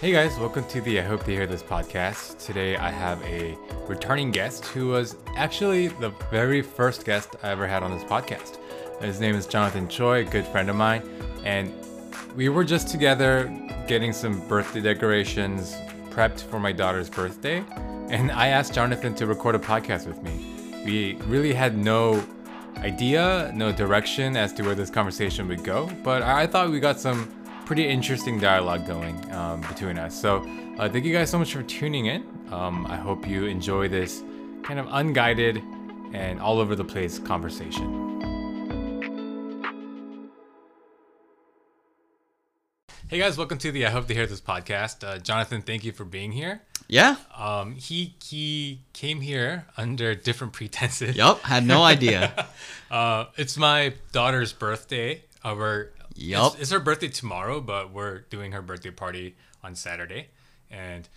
Hey guys, welcome to the I Hope to Hear This podcast. Today I have a returning guest who was actually the very first guest I ever had on this podcast. His name is Jonathan Choi, a good friend of mine, and we were just together getting some birthday decorations prepped for my daughter's birthday, and I asked Jonathan to record a podcast with me. We really had no idea, no direction as to where this conversation would go, but I thought we got some pretty interesting dialogue going um, between us. So, uh, thank you guys so much for tuning in. Um, I hope you enjoy this kind of unguided and all over the place conversation. Hey guys, welcome to the I Hope to Hear This podcast. Uh, Jonathan, thank you for being here. Yeah. Um, he he came here under different pretenses. Yep, Had no idea. Uh, it's my daughter's birthday. Uh, we're Yup. It's, it's her birthday tomorrow, but we're doing her birthday party on Saturday, and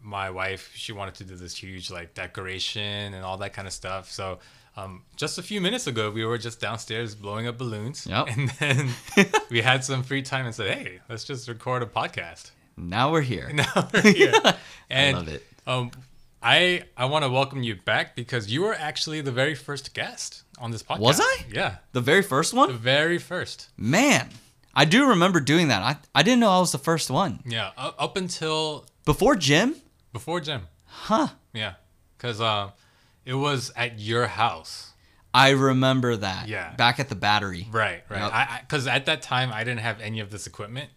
my wife she wanted to do this huge like decoration and all that kind of stuff. So. Um, just a few minutes ago, we were just downstairs blowing up balloons, Yup. and then we had some free time and said, "Hey, let's just record a podcast." now we're here. Now we're here. And, love it. Um, I I want to welcome you back because you were actually the very first guest on this podcast. Was I? Yeah, The very first one? the very first. Man. I do remember doing that. I, I didn't know I was the first one. Yeah, up, until Before Jim? before Jim. Huh. Yeah, because um, it was at your house. I remember that. Yeah. Back at the battery. Right, right. Yep. I because at that time I didn't have any of this equipment,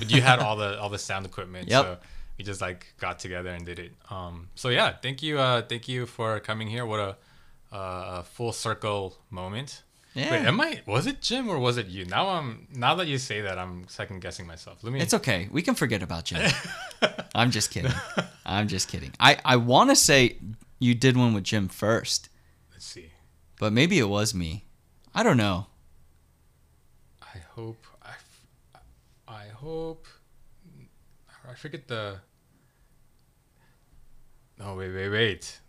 but you had all the all the sound equipment. Yep. So we just like got together and did it. Um. So yeah, thank you. Uh, thank you for coming here. What a, uh, a full circle moment. Yeah. Wait, am I? Was it Jim or was it you? Now I'm. Now that you say that, I'm second guessing myself. Let me. It's okay. We can forget about Jim. I'm just kidding. I'm just kidding. I, I want to say you did one with Jim first, Let's see. but maybe it was me. I don't know. I hope. I. I hope. I forget the. No wait wait wait.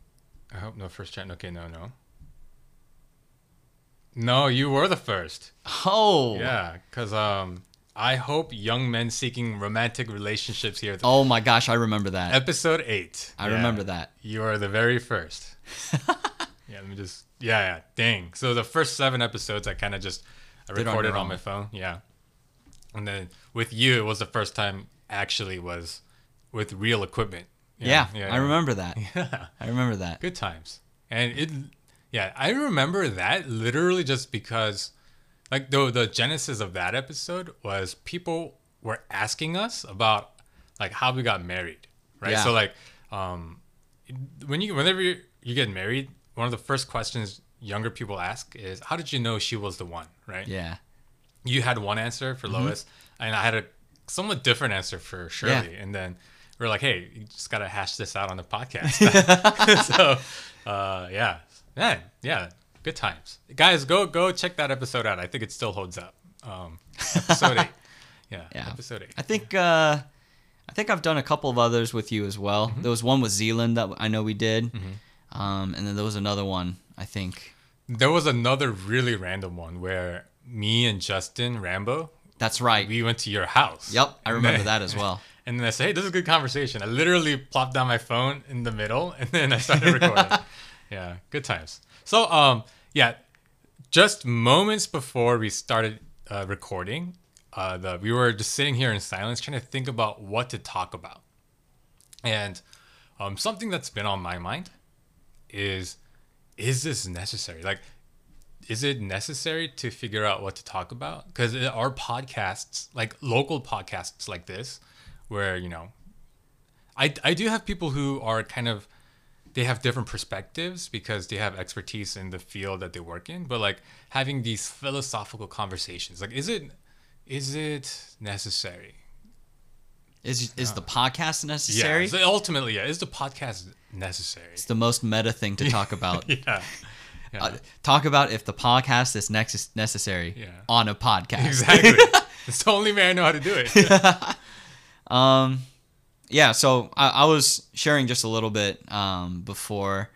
I hope no first chat. Okay no no. No, you were the first. Oh. Yeah, cause um, I hope young men seeking romantic relationships here. Oh my gosh, I remember that. Episode eight. I Yeah. remember that. You are the very first. yeah, let me just. Yeah, yeah. Dang. So the first seven episodes, I kind of just I Did on recorded your on, my phone. Yeah. And then with you, it was the first time actually was with real equipment. Yeah, I remember that. Yeah. I remember that. Good times. And it, yeah, I remember that literally just because, like, the the genesis of that episode was people were asking us about like how we got married, right? Yeah. So like, um, when you whenever you, you get married, one of the first questions younger people ask is, "How did you know she was the one?" Right? Yeah. you had one answer for Lois, and I had a somewhat different answer for Shirley. And then we are like, hey, you just gotta hash this out on the podcast. so, uh, yeah, man, yeah, good times, guys. Go go check that episode out. I think it still holds up. Um, episode eight, yeah, Yeah. episode eight. I think uh, I think I've done a couple of others with you as well. Mm-hmm. There was one with Zealand that I know we did, um, and then there was another one. I think There was another really random one where me and Justin Rambo, that's right. we went to your house. yep, I remember that as well. And then I said, hey, this is a good conversation. I literally plopped down my phone in the middle and then I started recording. yeah, good times. So, um, yeah, just moments before we started uh, recording, uh, the, we were just sitting here in silence trying to think about what to talk about. And um, something that's been on my mind is is this necessary? Like, is it necessary to figure out what to talk about? Because our podcasts, like local podcasts like this, where you know, I I do have people who are kind of they have different perspectives because they have expertise in the field that they work in. But like having these philosophical conversations, like is it is it necessary? Is is the podcast necessary? Yeah. So ultimately, yeah, is the podcast necessary? It's the most meta thing to talk about. yeah. Yeah. Uh, talk about if the podcast is next necessary Yeah. on a podcast. exactly. it's the only way I know how to do it. Um, yeah. So I, I was sharing just a little bit um, before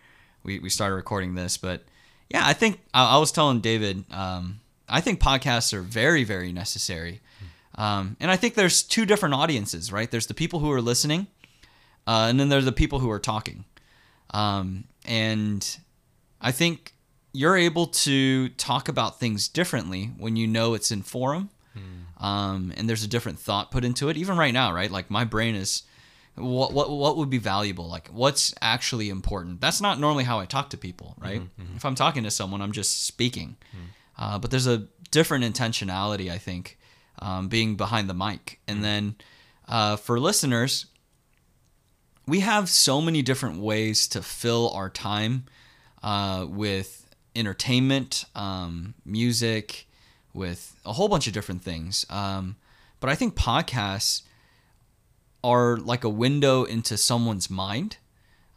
we, we started recording this, but yeah, I think I, I was telling David, um, I think podcasts are very very necessary. Um, and I think there's two different audiences, right? There's the people who are listening, uh, and then there's the people who are talking. Um, and I think you're able to talk about things differently when you know it's in forum, um, and there's a different thought put into it. Even right now, right? Like my brain is, what what what would be valuable? Like what's actually important? That's not normally how I talk to people, right? If I'm talking to someone, I'm just speaking. Uh, but there's a different intentionality, I think, um, being behind the mic. And then uh, for listeners, we have so many different ways to fill our time uh, with entertainment, um, music, with a whole bunch of different things. Um, but I think podcasts are like a window into someone's mind,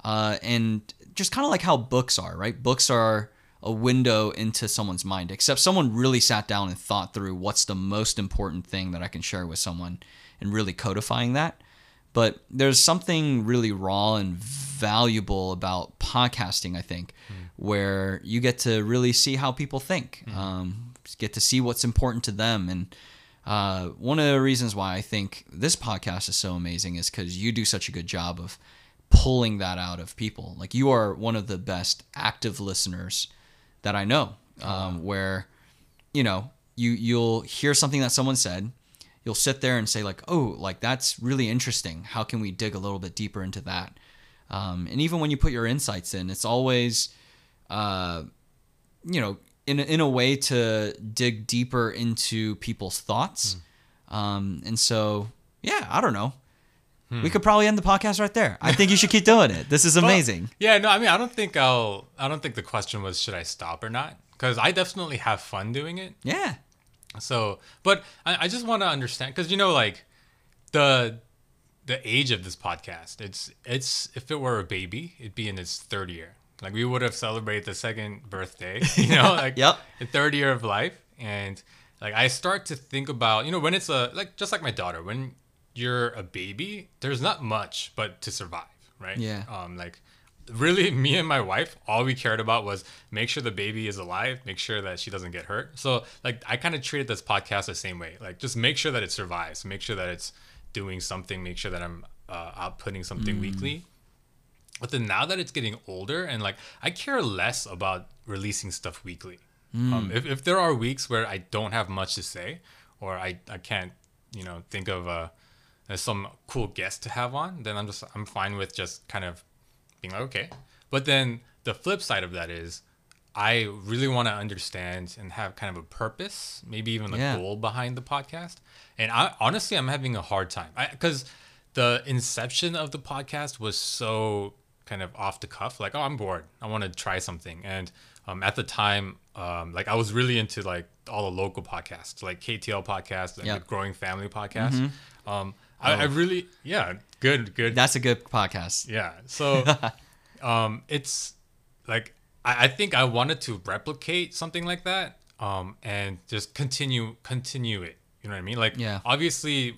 uh, and just kind of like how books are, right? Books are a window into someone's mind, except someone really sat down and thought through what's the most important thing that I can share with someone and really codifying that. But there's something really raw and valuable about podcasting, I think, where you get to really see how people think, um, get to see what's important to them. And uh, one of the reasons why I think this podcast is so amazing is because you do such a good job of pulling that out of people. Like you are one of the best active listeners that I know, um, where you know you you'll hear something that someone said, you'll sit there and say like, oh, like that's really interesting. How can we dig a little bit deeper into that? Um, and even when you put your insights in, it's always, uh, you know, in a, in a way to dig deeper into people's thoughts. Um, and so, yeah, I don't know. We could probably end the podcast right there. I think you should keep doing it. This is amazing. Yeah, no, I mean, I don't think I'll. I don't think the question was should I stop or not because I definitely have fun doing it. yeah. So, but I, I just want to understand because you know, like the the age of this podcast. It's it's if it were a baby, it'd be in its third year. Like we would have celebrated the second birthday, you know, like Yep. the third year of life, and like I start to think about, you know, when it's a like just like my daughter, when you're a baby, there's not much but to survive, right? Yeah. Um, like really, me and my wife, all we cared about was make sure the baby is alive, make sure that she doesn't get hurt. So like I kind of treated this podcast the same way, like just make sure that it survives, make sure that it's doing something, make sure that I'm uh, outputting something weekly. But then now that it's getting older and like I care less about releasing stuff weekly. Um, if, if there are weeks where I don't have much to say or I, I can't, you know, think of uh, uh, some cool guest to have on, then I'm just I'm fine with just kind of being like, okay. But then the flip side of that is I really want to understand and have kind of a purpose, maybe even a Yeah. goal behind the podcast. And I honestly, I'm having a hard time because the inception of the podcast was so kind of off the cuff. Like, oh, I'm bored. I want to try something. And um, at the time, um, like I was really into like all the local podcasts, like KTL podcast, like Yeah. the Growing Family podcast. Um, I, I really, yeah, good, good. That's a good podcast. Yeah. So um it's like I, I think I wanted to replicate something like that. Um and just continue continue it. You know what I mean? Like Yeah. obviously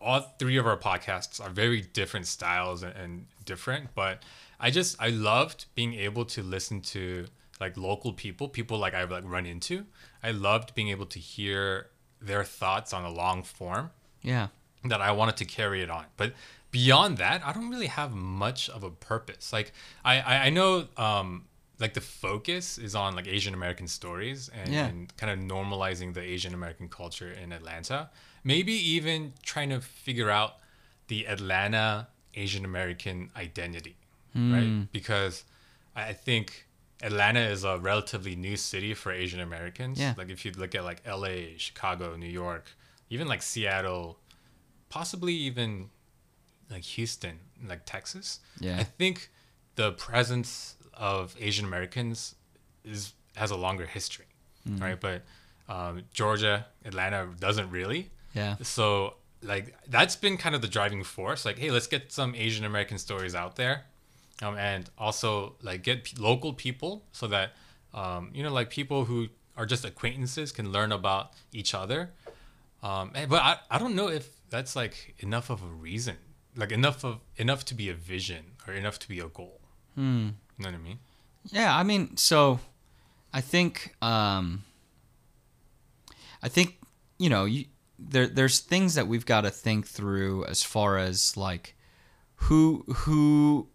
all three of our podcasts are very different styles and, and different, but I just I loved being able to listen to like local people, people like I've like run into. I loved being able to hear their thoughts on a long form Yeah. that I wanted to carry it on. But beyond that, I don't really have much of a purpose. Like I, I, I know um like the focus is on like Asian American stories and, Yeah. and kind of normalizing the Asian American culture in Atlanta. Maybe even trying to figure out the Atlanta Asian American identity. Hmm. Right? Because I think Atlanta is a relatively new city for Asian Americans. Yeah. Like if you look at like LA, Chicago, New York, even like Seattle, possibly even like Houston, like Texas. Yeah. I think the presence of Asian Americans is has a longer history, Mm-hmm. right? But um, Georgia, Atlanta doesn't really. Yeah. So like that's been kind of the driving force. Like, hey, let's get some Asian American stories out there, um, and also like get p- local people so that um, you know like people who are just acquaintances can learn about each other. Um, and- but I, I don't know if that's like enough of a reason, like enough of enough to be a vision or enough to be a goal. Hmm. You know what I mean? Yeah, I mean, so I think um I think you know, you there there's things that we've got to think through as far as like who who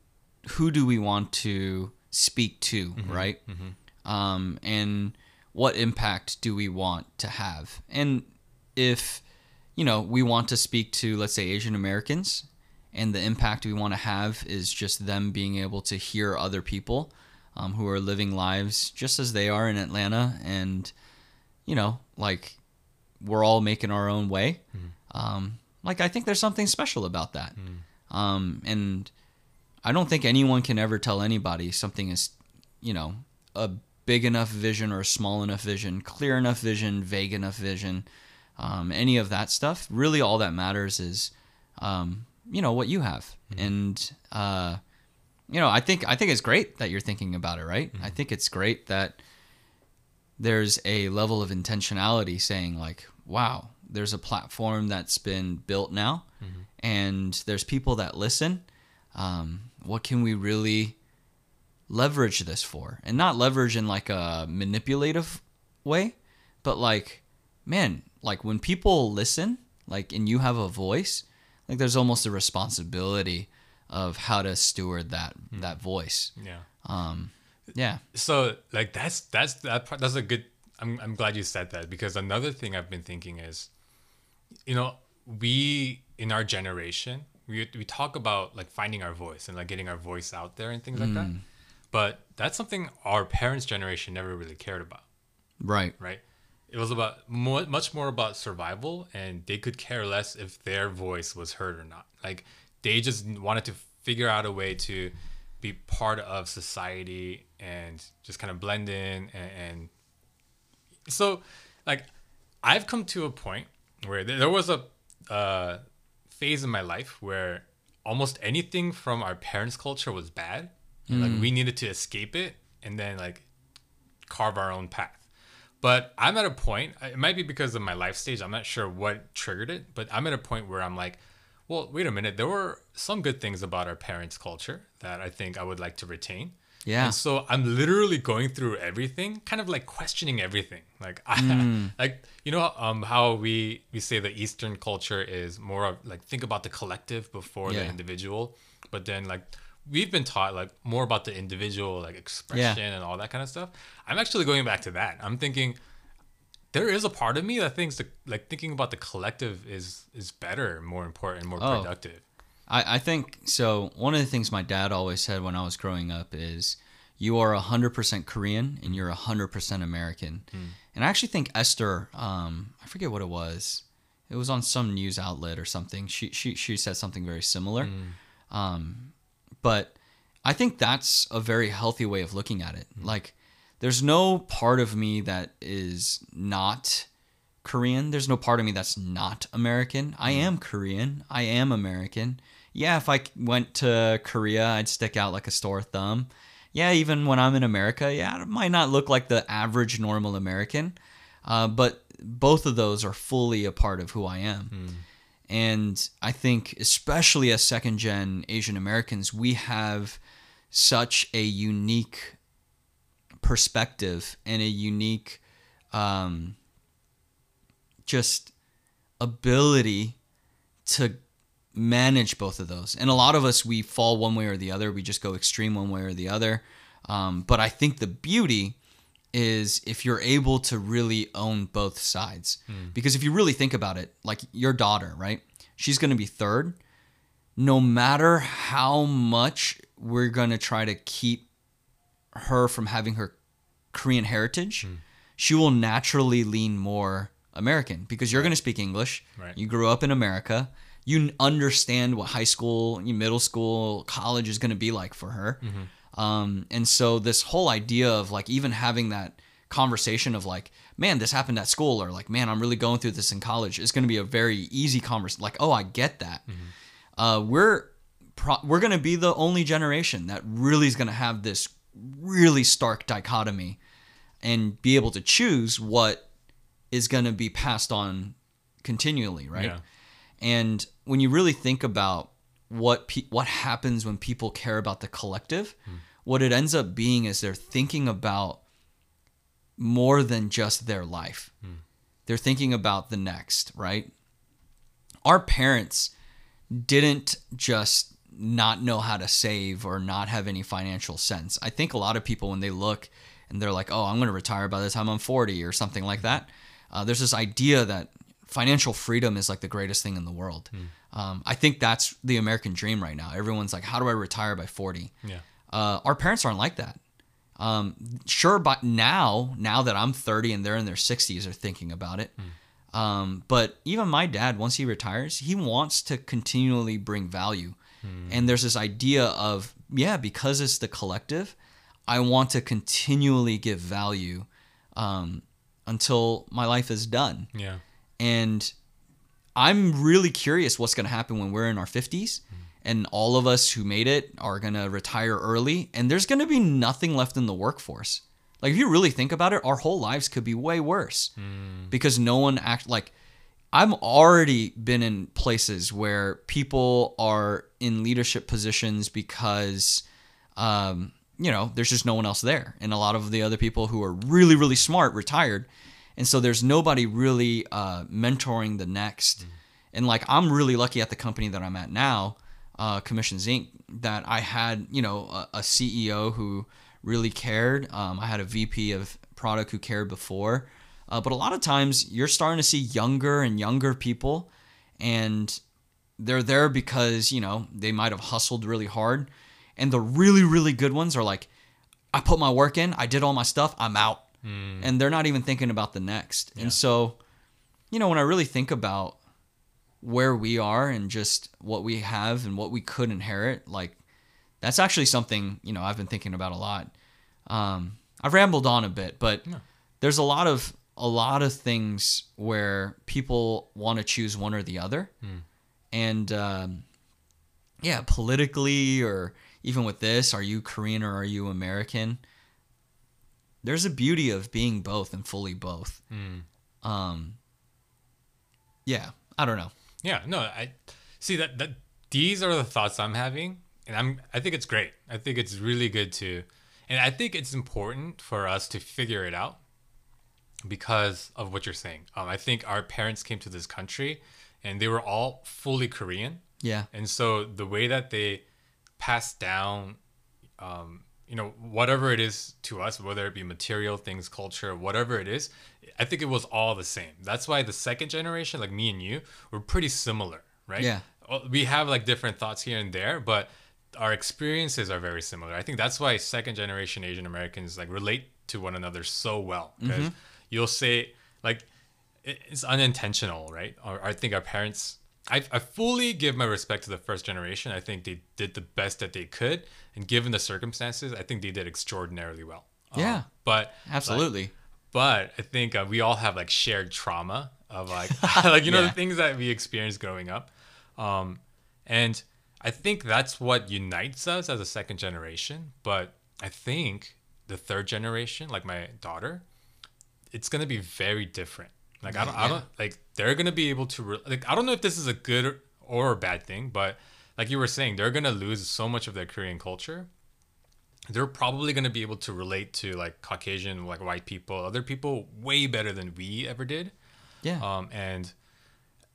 who do we want to speak to, right? Um, and what impact do we want to have? And if you know we want to speak to let's say Asian Americans, and the impact we want to have is just them being able to hear other people um, who are living lives just as they are in Atlanta, and you know, like we're all making our own way. Um, like I think there's something special about that, um, and I don't think anyone can ever tell anybody something is, you know, a big enough vision or a small enough vision, clear enough vision, vague enough vision, um, any of that stuff. Really, all that matters is, um, you know, what you have, and uh, you know, I think I think it's great that you're thinking about it, right? I think it's great that there's a level of intentionality saying like, wow, there's a platform that's been built now, and there's people that listen. Um, what can we really leverage this for? And not leverage in like a manipulative way, but like, man, like when people listen, like, and you have a voice, like there's almost a responsibility of how to steward that that voice. Yeah. Um, yeah. So like that's that's that. That's a good. I'm I'm glad you said that because another thing I've been thinking is, you know, we in our generation we we talk about like finding our voice and like getting our voice out there and things like that, but that's something our parents' generation never really cared about, Right. right? It was about more, much more about survival, and they could care less if their voice was heard or not. Like they just wanted to figure out a way to be part of society and just kind of blend in and, and so like I've come to a point where there there was a uh, phase in my life where almost anything from our parents' culture was bad, and like mm. we needed to escape it and then like carve our own path. But I'm at a point. It might be because of my life stage. I'm not sure what triggered it, but I'm at a point where I'm like, well, wait a minute. There were some good things about our parents' culture that I think I would like to retain. Yeah. And so I'm literally going through everything, kind of like questioning everything. Like I like you know um how we we say the Eastern culture is more of like think about the collective before the individual, but then like we've been taught like more about the individual like expression and all that kind of stuff. I'm actually going back to that. I'm thinking there is a part of me that thinks the, like thinking about the collective is is better, more important, more Oh. productive. I, I think so. One of the things my dad always said when I was growing up is, "You are hundred percent Korean and you're hundred percent American." And I actually think Esther, um, I forget what it was. It was on some news outlet or something. She she she said something very similar. Um, but I think that's a very healthy way of looking at it. Like, there's no part of me that is not Korean. There's no part of me that's not American. I am Korean. I am American. Yeah, if I went to Korea, I'd stick out like a sore thumb. Yeah, even when I'm in America, yeah, it might not look like the average normal American, uh, but both of those are fully a part of who I am. And I think, especially as second gen Asian Americans, we have such a unique perspective and a unique um, just ability to manage both of those. And a lot of us, we fall one way or the other. We just go extreme one way or the other. Um, but I think the beauty is if you're able to really own both sides. Because if you really think about it, like your daughter, right? She's going to be third. No matter how much we're going to try to keep her from having her Korean heritage, she will naturally lean more American because you're going to speak English. Right. You grew up in America. You understand what high school, middle school, college is going to be like for her. Um, and so this whole idea of like even having that conversation of like, man, this happened at school, or like, man, I'm really going through this in college is going to be a very easy conversation. Like, oh, I get that. Uh, we're pro- we're going to be the only generation that really is going to have this really stark dichotomy and be able to choose what is going to be passed on continually, right? Yeah. And when you really think about what pe- what happens when people care about the collective, what it ends up being is they're thinking about more than just their life. They're thinking about the next, right? our parents didn't just not know how to save or not have any financial sense. I think a lot of people when they look and they're like, "Oh, I'm going to retire by the time I'm 40" or something like that. Uh, there's this idea that financial freedom is like the greatest thing in the world. Um, I think that's the American dream right now. Everyone's like, "How do I retire by 40?" Yeah. Uh, our parents aren't like that. Um, sure, but now, now that I'm 30 and they're in their 60s, are thinking about it. Um, but even my dad, once he retires, he wants to continually bring value. And there's this idea of, yeah, because it's the collective, I want to continually give value um, until my life is done. Yeah. And I'm really curious what's going to happen when we're in our 50s and all of us who made it are going to retire early and there's going to be nothing left in the workforce. Like if you really think about it, our whole lives could be way worse because no one act like I've already been in places where people are in leadership positions because um, you know, there's just no one else there. And a lot of the other people who are really, really smart retired. And so there's nobody really uh, mentoring the next. And like, I'm really lucky at the company that I'm at now, uh, Commissions Inc., that I had, you know, a, a CEO who really cared. Um, I had a VP of product who cared before. Uh, but a lot of times you're starting to see younger and younger people, and they're there because, you know, they might have hustled really hard. And the really, really good ones are like, I put my work in, I did all my stuff, I'm out. And they're not even thinking about the next. Yeah. And so, you know, when I really think about where we are and just what we have and what we could inherit, like that's actually something, you know, I've been thinking about a lot. Um, I've rambled on a bit, but there's a lot of a lot of things where people want to choose one or the other. And um, yeah, politically or even with this, are you Korean or are you American? There's a beauty of being both and fully both. Um, yeah, I don't know. Yeah, no, I see that that these are the thoughts I'm having, and I'm I think it's great. I think it's really good to, and I think it's important for us to figure it out because of what you're saying. Um, I think our parents came to this country, and they were all fully Korean, Yeah, and so the way that they passed down, um, you know, whatever it is to us, whether it be material things, culture, whatever it is, I think it was all the same. That's why the second generation, like me and you, were pretty similar, right? Yeah. We have like different thoughts here and there, but our experiences are very similar. I think that's why second generation Asian Americans like relate to one another so well because mm-hmm. you'll say like it's unintentional, right? Or I think our parents. I, I fully give my respect to the first generation. I think they did the best that they could, and given the circumstances, I think they did extraordinarily well. Um, Yeah. but absolutely. but I think uh, we all have like shared trauma of like like you know Yeah. the things that we experienced growing up, um, and I think that's what unites us as a second generation. But I think the third generation, like my daughter, it's gonna be very different. Like I don't, I don't like they're gonna be able to re- like I don't know if this is a good or a bad thing, but like you were saying, they're gonna lose so much of their Korean culture they're probably going to be able to relate to like Caucasian, like white people, other people way better than we ever did. Yeah. Um, and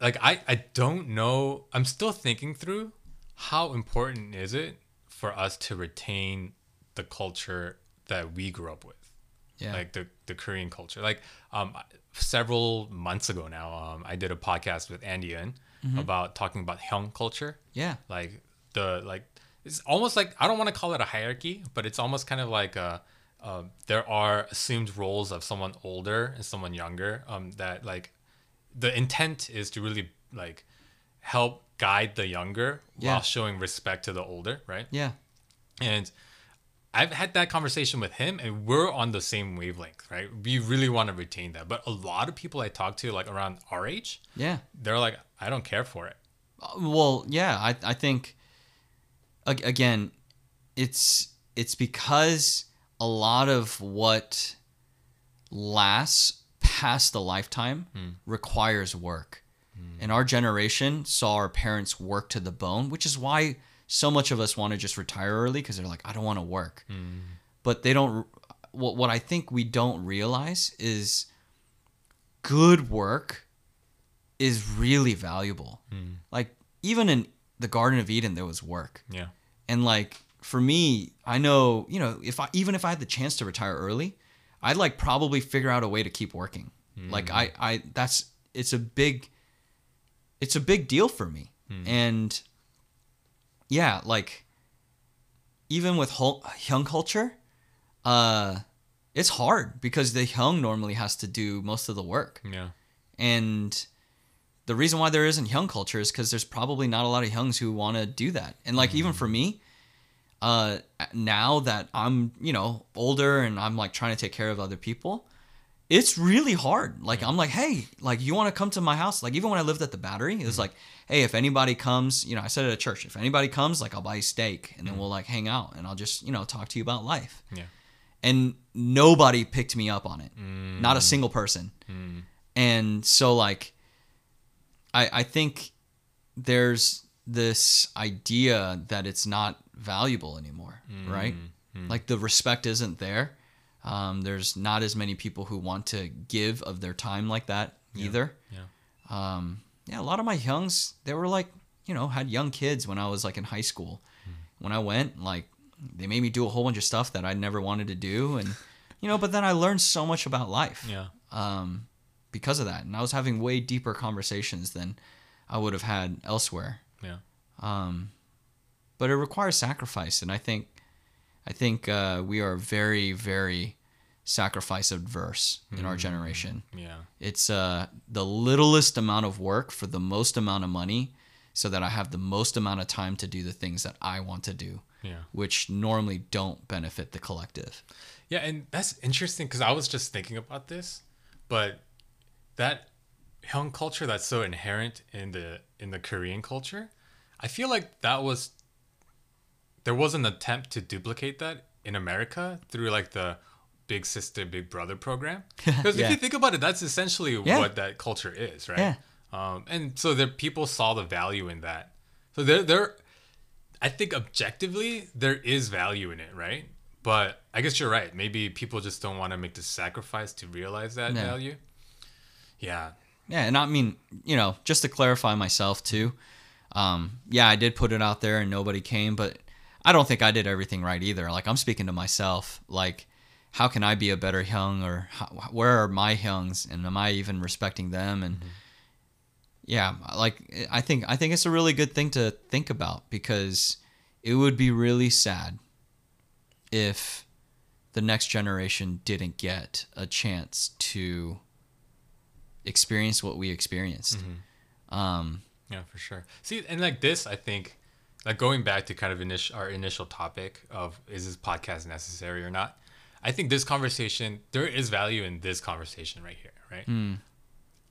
like I, I don't know. I'm still thinking through how important is it for us to retain the culture that we grew up with, yeah. like the the Korean culture. Like um, several months ago now, um, I did a podcast with Andy Yun about talking about Hyung culture yeah. like the like it's almost like I don't want to call it a hierarchy, but it's almost kind of like a, uh, there are assumed roles of someone older and someone younger. Um, that like the intent is to really like help guide the younger Yeah. while showing respect to the older, right? Yeah. And I've had that conversation with him, and we're on the same wavelength, right? We really want to retain that, but a lot of people I talk to, like around our age, Yeah. they're like, I don't care for it. Uh, Well, yeah, I I think again, it's it's because a lot of what lasts past the lifetime requires work. And our generation saw our parents work to the bone, which is why so much of us want to just retire early because they're like, I don't want to work. Mm. But they don't. What what I think we don't realize is good work is really valuable. Mm. Like even in the Garden of Eden, there was work. Yeah. And like for me, I know, you know, if I even if I had the chance to retire early, I'd like probably figure out a way to keep working. Like mm. I I that's it's a big it's a big deal for me. And yeah, like even with Hul- Hyung culture, uh it's hard because the Hyung normally has to do most of the work. Yeah. And the reason why there isn't Hyung culture is because there's probably not a lot of Hyungs who want to do that. And like even for me, uh, now that I'm you know older and I'm like trying to take care of other people, it's really hard. Like I'm like, hey, like you want to come to my house? Like even when I lived at the Battery, it was mm-hmm. like, hey, if anybody comes, you know, I said at a church, if anybody comes, like I'll buy you steak and then mm-hmm. we'll like hang out and I'll just you know talk to you about life. Yeah. And nobody picked me up on it, not a mm. single person. Mm. And so like, I I think there's this idea that it's not valuable anymore, right? Mm-hmm. Like the respect isn't there. Um, there's not as many people who want to give of their time like that either. Yeah. Um, yeah, a lot of my Hyungs, they were like, you know, had young kids when I was like in high school. When I went, like, they made me do a whole bunch of stuff that I never wanted to do, and you know, but then I learned so much about life Yeah. um, because of that, and I was having way deeper conversations than I would have had elsewhere. Yeah. Um, but it requires sacrifice, and I think, I think uh, we are very, very sacrifice adverse in our generation. Yeah. It's uh, the littlest amount of work for the most amount of money, so that I have the most amount of time to do the things that I want to do, Yeah. which normally don't benefit the collective. Yeah, and that's interesting because I was just thinking about this, but that Hyung culture that's so inherent in the in the Korean culture, I feel like that was there was an attempt to duplicate that in America through like the big sister big brother program. Because Yeah. if you think about it, that's essentially Yeah. what that culture is, right? Yeah. Um, and so the people saw the value in that. So there, there, I think objectively there is value in it, right? But I guess you're right. Maybe people just don't want to make the sacrifice to realize that Yeah. value. Yeah. Yeah, and I mean, you know, just to clarify myself too, um, yeah, I did put it out there and nobody came, but I don't think I did everything right either. Like I'm speaking to myself, like how can I be a better Hyung or how, where are my Hyungs and am I even respecting them and yeah, like I think I think it's a really good thing to think about because it would be really sad if the next generation didn't get a chance to experience what we experienced. Um, Yeah, for sure. See, and like this, I think, like going back to kind of initial our initial topic of is this podcast necessary or not? I think this conversation there is value in this conversation right here, right? Hmm.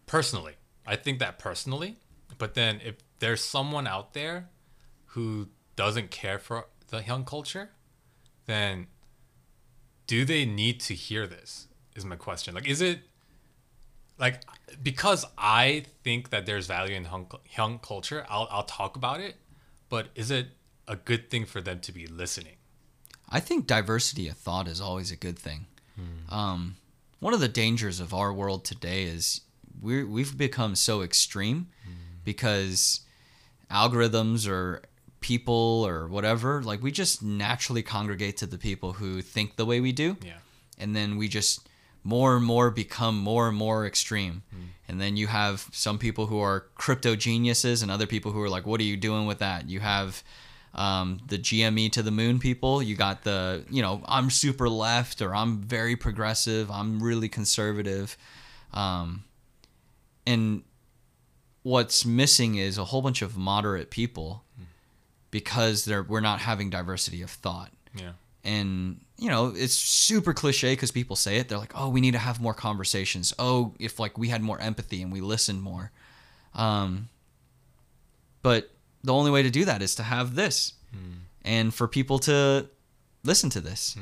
Personally, I think that personally, but then if there's someone out there who doesn't care for the Hyung culture, then do they need to hear this? Is my question. Like, is it like because I think that there's value in Hyung culture, I'll I'll talk about it. But is it a good thing for them to be listening? I think diversity of thought is always a good thing. Um, one of the dangers of our world today is we we've become so extreme because algorithms or people or whatever, like we just naturally congregate to the people who think the way we do. Yeah. and then we just more and more become more and more extreme. And then you have some people who are crypto geniuses and other people who are like, what are you doing with that? You have um, the GME to the moon people. You got the, you know, I'm super left or I'm very progressive. I'm really conservative. Um, and what's missing is a whole bunch of moderate people because they're, we're not having diversity of thought Yeah. and you know it's super cliche because people say it. They're like oh we need to have more conversations. Oh if like we had more empathy and we listened more. Um, but the only way to do that is to have this and for people to listen to this.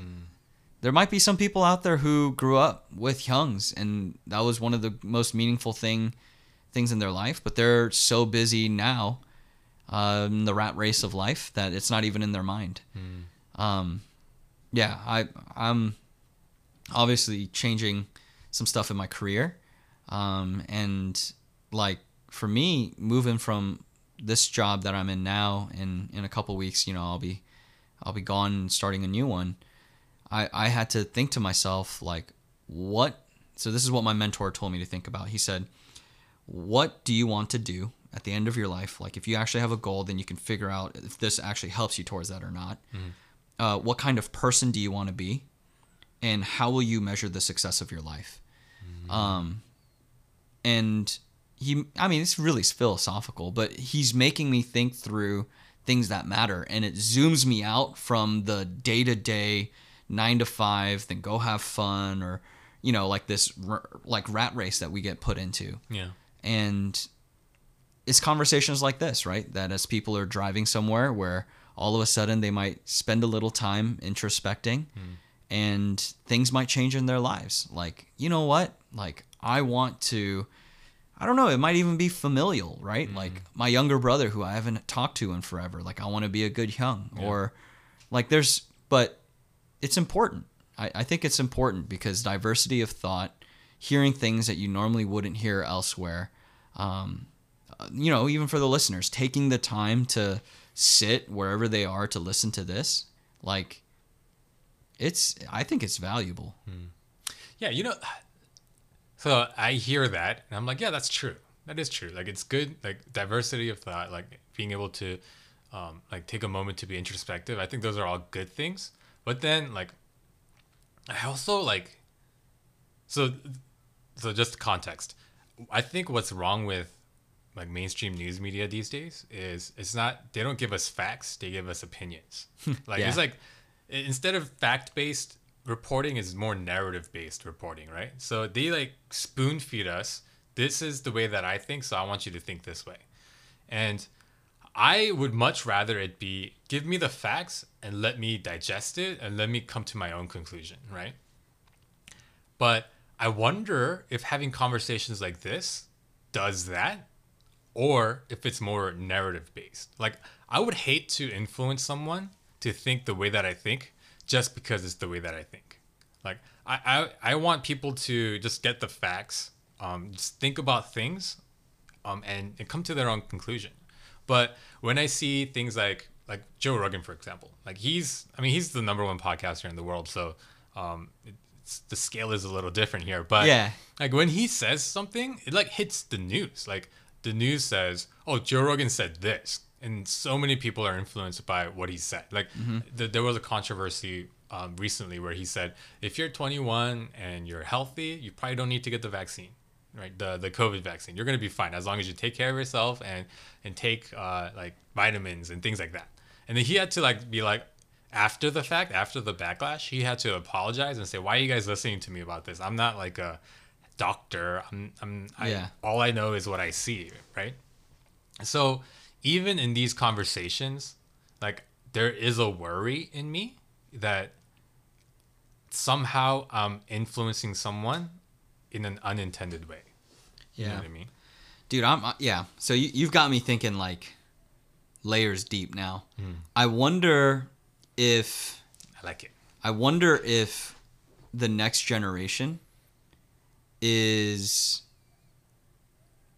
There might be some people out there who grew up with Hyungs and that was one of the most meaningful thing things in their life but they're so busy now uh, in the rat race of life that it's not even in their mind. Um, yeah, I I'm obviously changing some stuff in my career, um, and like for me, moving from this job that I'm in now, and in a couple weeks, you know, I'll be, I'll be gone and starting a new one. I I had to think to myself like, what? So this is what my mentor told me to think about. He said, what do you want to do at the end of your life? Like, if you actually have a goal, then you can figure out if this actually helps you towards that or not. Uh, what kind of person do you want to be? And how will you measure the success of your life? Um, and he, I mean, it's really philosophical, but he's making me think through things that matter. And it zooms me out from the day to day, nine to five, then go have fun, or, you know, like this, r- like rat race that we get put into Yeah. and it's conversations like this right that as people are driving somewhere where all of a sudden they might spend a little time introspecting and things might change in their lives. Like you know what? Like i want to i don't know it might even be familial right? Like my younger brother who i haven't talked to in forever like i want to be a good Hyung or like there's but it's important. I, I think it's important because diversity of thought hearing things that you normally wouldn't hear elsewhere um, you know even for the listeners taking the time to sit wherever they are to listen to this like it's i think it's valuable Yeah, you know, so I hear that and I'm like, yeah, that's true. That is true. Like it's good, like diversity of thought, like being able to, um, like take a moment to be introspective. I think those are all good things. But then, like, I also like, so, so just context. I think what's wrong with like mainstream news media these days is it's not they don't give us facts they give us opinions. Hmm, like it's like instead of fact based reporting is more narrative based reporting right? So they like spoon feed us this is the way that i think so i want you to think this way. And i would much rather it be give me the facts and let me digest it and let me come to my own conclusion right? But I wonder if having conversations like this does that or if it's more narrative based. Like, I would hate to influence someone to think the way that I think just because it's the way that I think. Like, I, I, I want people to just get the facts, um, just think about things, um, and, and come to their own conclusion. But when I see things like like Joe Rogan, for example, like he's I mean he's the number one podcaster in the world, so um, it's, the scale is a little different here. But Yeah. like when he says something, it like hits the news. Like the news says, "Oh, Joe Rogan said this," and so many people are influenced by what he said. Like th- there was a controversy um, recently where he said, "If you're 21 and you're healthy, you probably don't need to get the vaccine." Right, the the COVID vaccine, you're gonna be fine as long as you take care of yourself and and take uh, like vitamins and things like that. And then he had to like be like, after the fact, after the backlash, he had to apologize and say, "Why are you guys listening to me about this? I'm not like a doctor. I'm, I'm I, Yeah. all I know is what I see, right?" So even in these conversations, like there is a worry in me that somehow I'm influencing someone in an unintended way. You know yeah what I mean? dude i'm uh, yeah so you, you've got me thinking like layers deep now i wonder if I like it. I wonder if the next generation is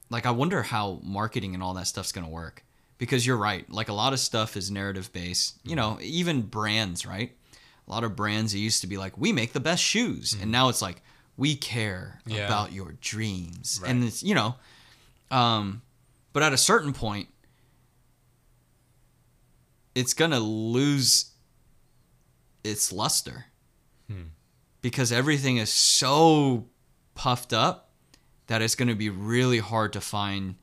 like I wonder how marketing and all that stuff's going to work. Because you're right like a lot of stuff is narrative based you know even brands right? A lot of brands it used to be like we make the best shoes and now it's like we care Yeah. about your dreams Right. and it's you know um but at a certain point it's going to lose its luster. Because everything is so puffed up that it's going to be really hard to find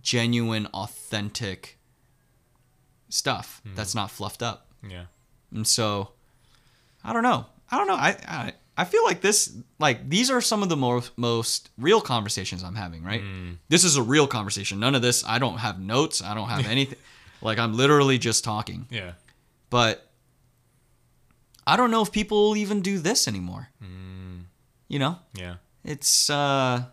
genuine authentic stuff hmm. that's not fluffed up. Yeah. and so i don't know. I don't know. I i, I feel like this like these are some of the most most real conversations i'm having right? Hmm. This is a real conversation. None of this i don't have notes. I don't have anything. Like i'm literally just talking. Yeah. but I don't know if people will even do this anymore. Hmm. You know, Yeah. It's uh,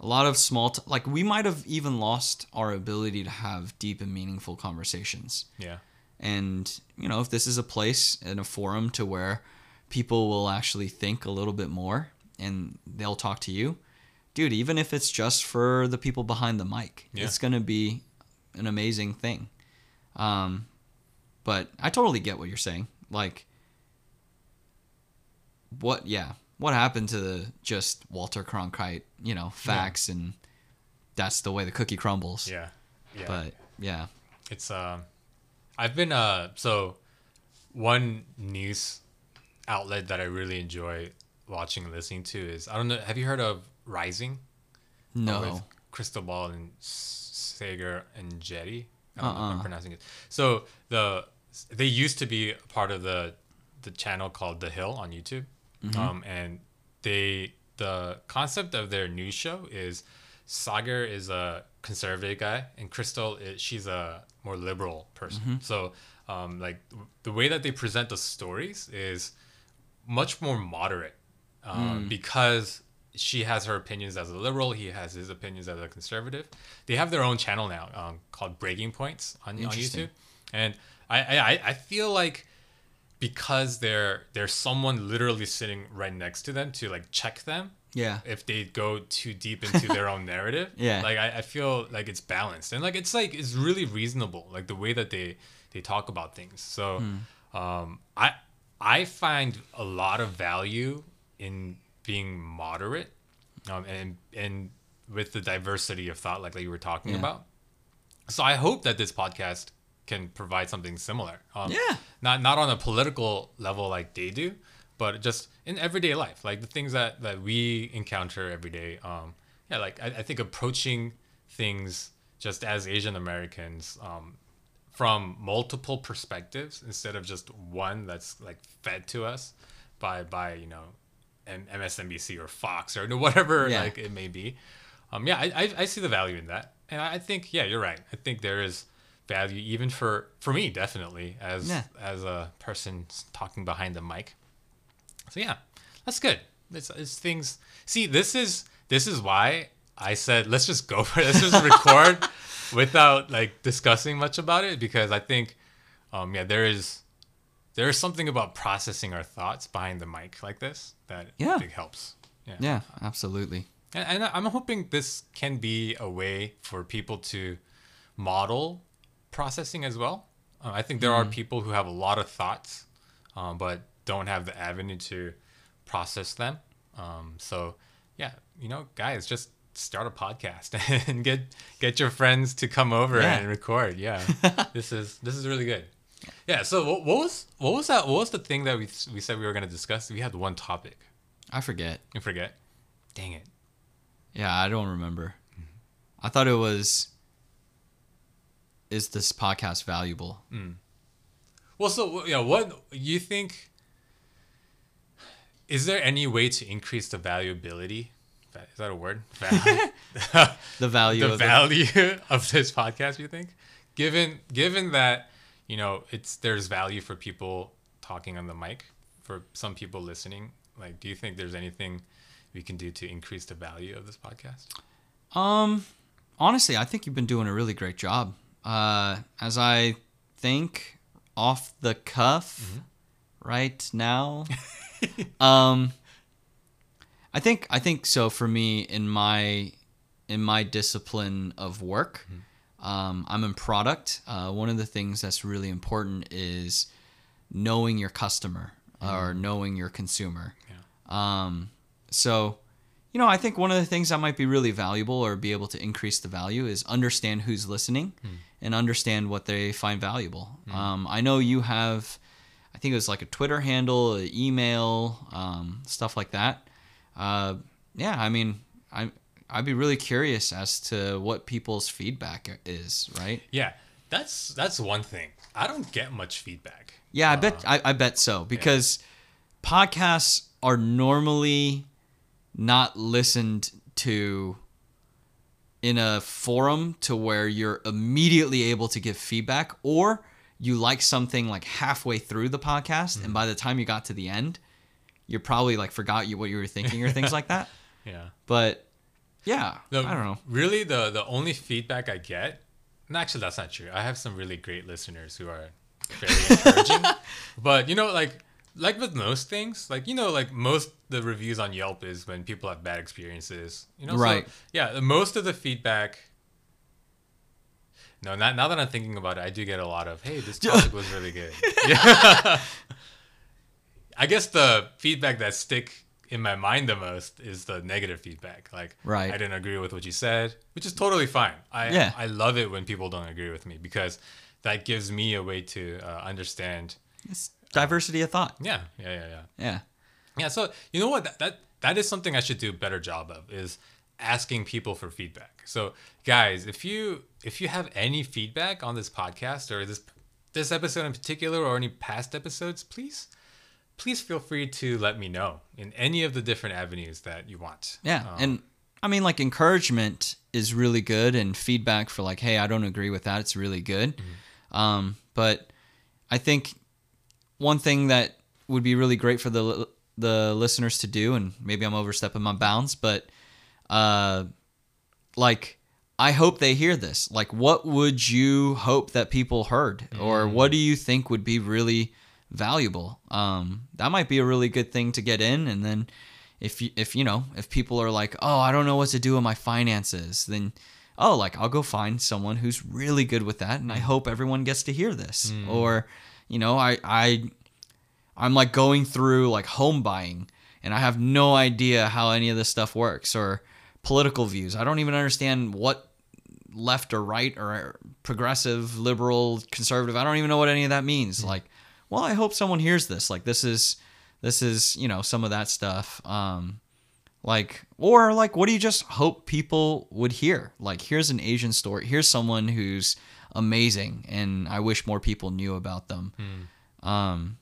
a lot of small, t- like we might have even lost our ability to have deep and meaningful conversations. Yeah. And, you know, if this is a place and a forum to where people will actually think a little bit more and they'll talk to you, dude, even if it's just for the people behind the mic, Yeah. it's gonna be an amazing thing. Um, but I totally get what you're saying. Like, what? Yeah, what happened to the just Walter Cronkite? You know, facts and that's the way the cookie crumbles. Yeah. Yeah. But yeah, It's um, I've been uh, so one news outlet that I really enjoy watching and listening to is I don't know. Have you heard of Rising? no. With Krystal Ball and Sager and Jetty. I don't know if I'm Uh-uh. pronouncing it. So the they used to be part of the the channel called The Hill on YouTube, Mm-hmm. um, and they the concept of their news show is Saagar is a conservative guy and Krystal is she's a more liberal person. Mm-hmm. So um, like the way that they present the stories is much more moderate um, because she has her opinions as a liberal he has his opinions as a conservative they have their own channel now um, called breaking points on, on youtube and I, I i feel like because there there's someone literally sitting right next to them to like check them Yeah. if they go too deep into their own narrative. Yeah. Like I, I feel like it's balanced and like it's like it's really reasonable, like the way that they they talk about things. So um I I find a lot of value in being moderate um and and with the diversity of thought like, like you were talking Yeah. about. So I hope that this podcast can provide something similar. Um, Yeah. Not not on a political level like they do, but just in everyday life, like the things that that we encounter every day. Um, yeah, like I, I think approaching things just as Asian Americans um, from multiple perspectives instead of just one that's like fed to us by by you know M- MSNBC or Fox or whatever Yeah. like it may be. Um, yeah, I, I, I see the value in that, and I I think yeah, you're right. I think there is value even for for me definitely as Yeah. as a person talking behind the mic. So yeah, that's good. It's, it's things. See, this is this is why I said let's just go for it. Let's just record without like discussing much about it because I think, um, yeah, there is there is something about processing our thoughts behind the mic like this that Yeah. I helps. Yeah. Yeah, absolutely. And, and I'm hoping this can be a way for people to model processing as well. Uh, I think there are people who have a lot of thoughts, um, but don't have the avenue to process them. Um, so, yeah, you know, guys, just start a podcast and get get your friends to come over Yeah. and record. Yeah, this is this is really good. Yeah. So, what, what was what was that? What was the thing that we we said we were going to discuss? We had one topic. I forget. I forget. Dang it. Yeah, I don't remember. I thought it was is this podcast valuable? Well, so yeah, what you think? Is there any way to increase the valuability? Is that a word? Val- The value the of value of this podcast. You think, given given that you know it's there's value for people talking on the mic, for some people listening. Like, do you think there's anything we can do to increase the value of this podcast? Um honestly, I think you've been doing a really great job. Uh as I think off the cuff right now. um I think I think so for me in my in my discipline of work. Um, I'm in product. Uh, one of the things that's really important is knowing your customer or knowing your consumer. Yeah. Um, so, you know, I think one of the things that might be really valuable or be able to increase the value is understand who's listening and understand what they find valuable. Um, I know you have, I think it was like a Twitter handle, an email, um, stuff like that. Uh, yeah, I mean, I I'd be really curious as to what people's feedback is, right? Yeah, that's that's one thing. I don't get much feedback. Yeah, I bet I, I bet so because podcasts are normally not listened to in a forum to where you're immediately able to give feedback or you like something like halfway through the podcast and mm-hmm. by the time you got to the end you probably like forgot you what you were thinking or things like that Yeah. but yeah No, i don't know Really, the the only feedback I get, and actually that's not true. I have some really great listeners who are very encouraging. but you know, like like with most things, like you know, like most the reviews on Yelp is when people have bad experiences. You know, so, Right. yeah, most of the feedback. No, not now that I'm thinking about it, I do get a lot of, "Hey, this topic was really good." Yeah. I guess the feedback that stick in my mind the most is the negative feedback. Like, Right. I didn't agree with what you said, which is totally fine. I Yeah. I love it when people don't agree with me because that gives me a way to uh, understand. It's diversity of thought. Yeah, yeah, yeah, yeah. Yeah. Yeah, so you know what? That, that that is something I should do a better job of is asking people for feedback. So guys, if you if you have any feedback on this podcast or this this episode in particular or any past episodes, please please feel free to let me know in any of the different avenues that you want. Yeah. Um, and I mean, like, encouragement is really good, and feedback for, like, hey, I don't agree with that, it's really good. Mm-hmm. Um, but I think one thing that would be really great for the, the listeners to do, and maybe I'm overstepping my bounds, but uh, like, I hope they hear this. Like, what would you hope that people heard, or Mm. what do you think would be really valuable? Um, that might be a really good thing to get in, and then if you, if you know, if people are like, oh, I don't know what to do with my finances, then oh, like I'll go find someone who's really good with that, and I hope everyone gets to hear this. Or, you know, I I I'm like going through like home buying and I have no idea how any of this stuff works or political views. I don't even understand what left or right or progressive, liberal, conservative. I don't even know what any of that means. Like, well, I hope someone hears this. Like this is this is, you know, some of that stuff. Um like or like what do you just hope people would hear? Like here's an Asian story. Here's someone who's amazing and I wish more people knew about them. Um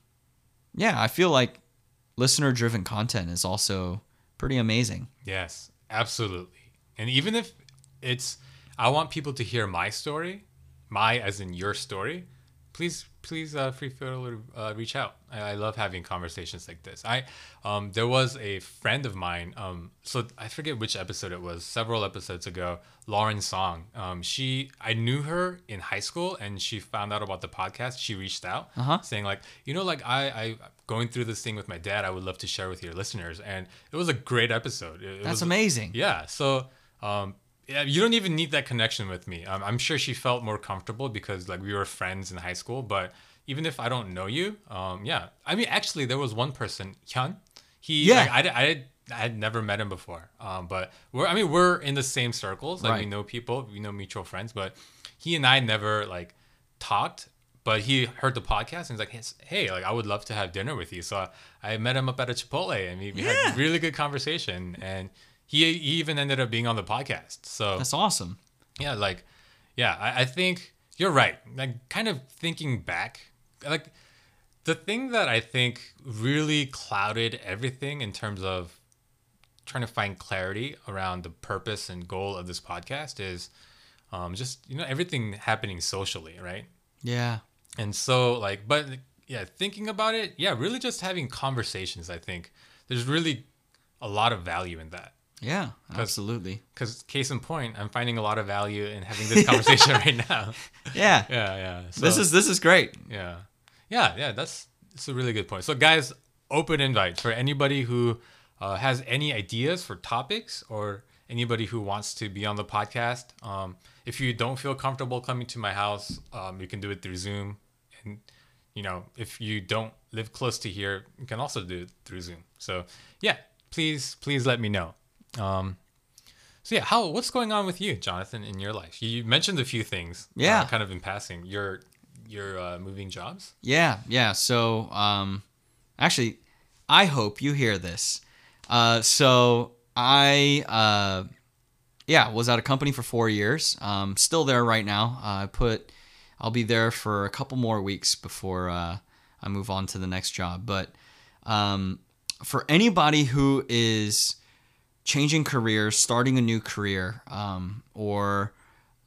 yeah, I feel like listener driven content is also pretty amazing. Yes, absolutely. And even if it's, I want people to hear my story, my as in your story. Please, please, uh, free feel to uh, reach out. I, I love having conversations like this. I, um, there was a friend of mine. Um, so I forget which episode it was. Several episodes ago, Lauren Song. Um, she, I knew her in high school, and she found out about the podcast. She reached out, Uh-huh. saying like, you know, like I, I going through this thing with my dad. I would love to share with your listeners, and it was a great episode. It- it That's was- amazing. yeah. So, um, yeah, you don't even need that connection with me. Um, I'm sure she felt more comfortable because like we were friends in high school. But even if I don't know you, um, yeah. I mean, actually, there was one person, Hyun. He, Yeah. like, I, I, I had never met him before. Um, but we're, I mean, we're in the same circles. Like we know people, we know mutual friends. But he and I never like talked. But he heard the podcast and he's like, "Hey, like I would love to have dinner with you." So I, I met him up at a Chipotle and we, we Yeah. had really good conversation. And he, he even ended up being on the podcast. So That's awesome. yeah, like, yeah, I, I think you're right. Like, kind of thinking back, like, the thing that I think really clouded everything in terms of trying to find clarity around the purpose and goal of this podcast is um, just, you know, everything happening socially, right? Yeah. And so, like, but yeah, thinking about it, yeah, really just having conversations, I think there's really a lot of value in that. Yeah, absolutely. Because case in point, I'm finding a lot of value in having this conversation right now. Yeah. Yeah, yeah. So, This is this is great. yeah, yeah, yeah. That's it's a really good point. So, guys, open invite for anybody who uh, has any ideas for topics or anybody who wants to be on the podcast. Um, if you don't feel comfortable coming to my house, um, you can do it through Zoom. And you know, if you don't live close to here, you can also do it through Zoom. So, yeah, please, please let me know. Um, so yeah, how what's going on with you, Jonathan, in your life? You mentioned a few things. uh, Yeah. kind of in passing. You're you're uh, moving jobs. Yeah, yeah. So, um, actually, I hope you hear this. Uh, so I, uh, yeah, was at a company for four years. Um, still there right now. Uh, I put, I'll be there for a couple more weeks before uh, I move on to the next job. But um, for anybody who is changing careers, starting a new career, um, or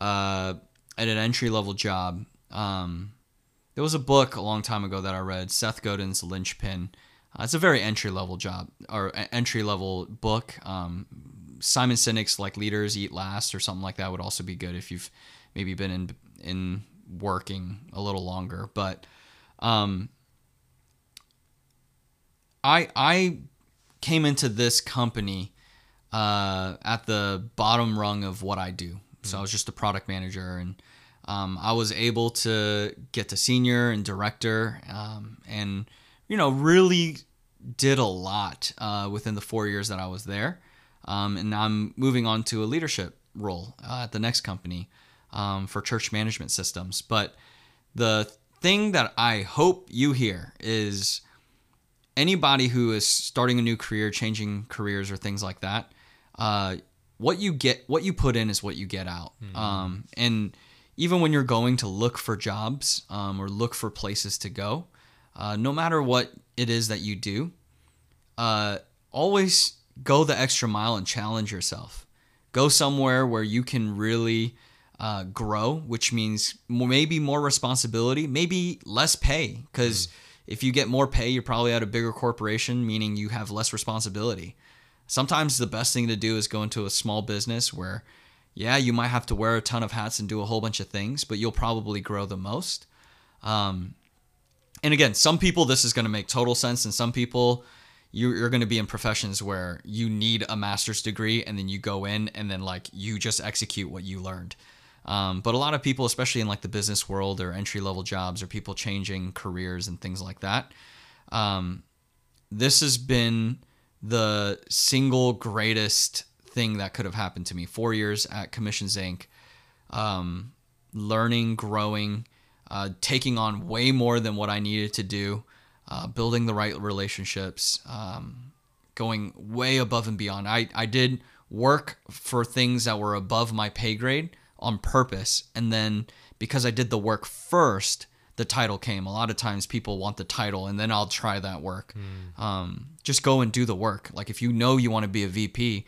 uh, at an entry level job, um, there was a book a long time ago that I read, Seth Godin's Linchpin. Uh, it's a very entry level job or entry level book. Um, Simon Sinek's like Leaders Eat Last or something like that would also be good if you've maybe been in in working a little longer. But um, I I came into this company uh, at the bottom rung of what I do. So I was just a product manager, and um, I was able to get to senior and director, um, and you know really did a lot uh, within the four years that I was there. Um, and I'm moving on to a leadership role uh, at the next company um, for church management systems. But the thing that I hope you hear is anybody who is starting a new career, changing careers, or things like that. Uh, what you get, what you put in, is what you get out. Um, and even when you're going to look for jobs um, or look for places to go, uh, no matter what it is that you do, uh, always go the extra mile and challenge yourself. Go somewhere where you can really uh, grow, which means maybe more responsibility, maybe less pay. Because if you get more pay, you're probably at a bigger corporation, meaning you have less responsibility. Sometimes the best thing to do is go into a small business where, yeah, you might have to wear a ton of hats and do a whole bunch of things, but you'll probably grow the most. Um, and again, some people this is going to make total sense, and some people you- you're going to be in professions where you need a master's degree, and then you go in and then like you just execute what you learned. Um, but a lot of people, especially in like the business world or entry level jobs, or people changing careers and things like that, um, this has been the single greatest thing that could have happened to me. Four years at Commissions Inc. Um, learning, growing, uh, taking on way more than what I needed to do, uh, building the right relationships, um, going way above and beyond. I, I did work for things that were above my pay grade on purpose. And then because I did the work first, the title came. A lot of times people want the title and then I'll try that work. Um, just go and do the work. Like if you know you want to be a VP,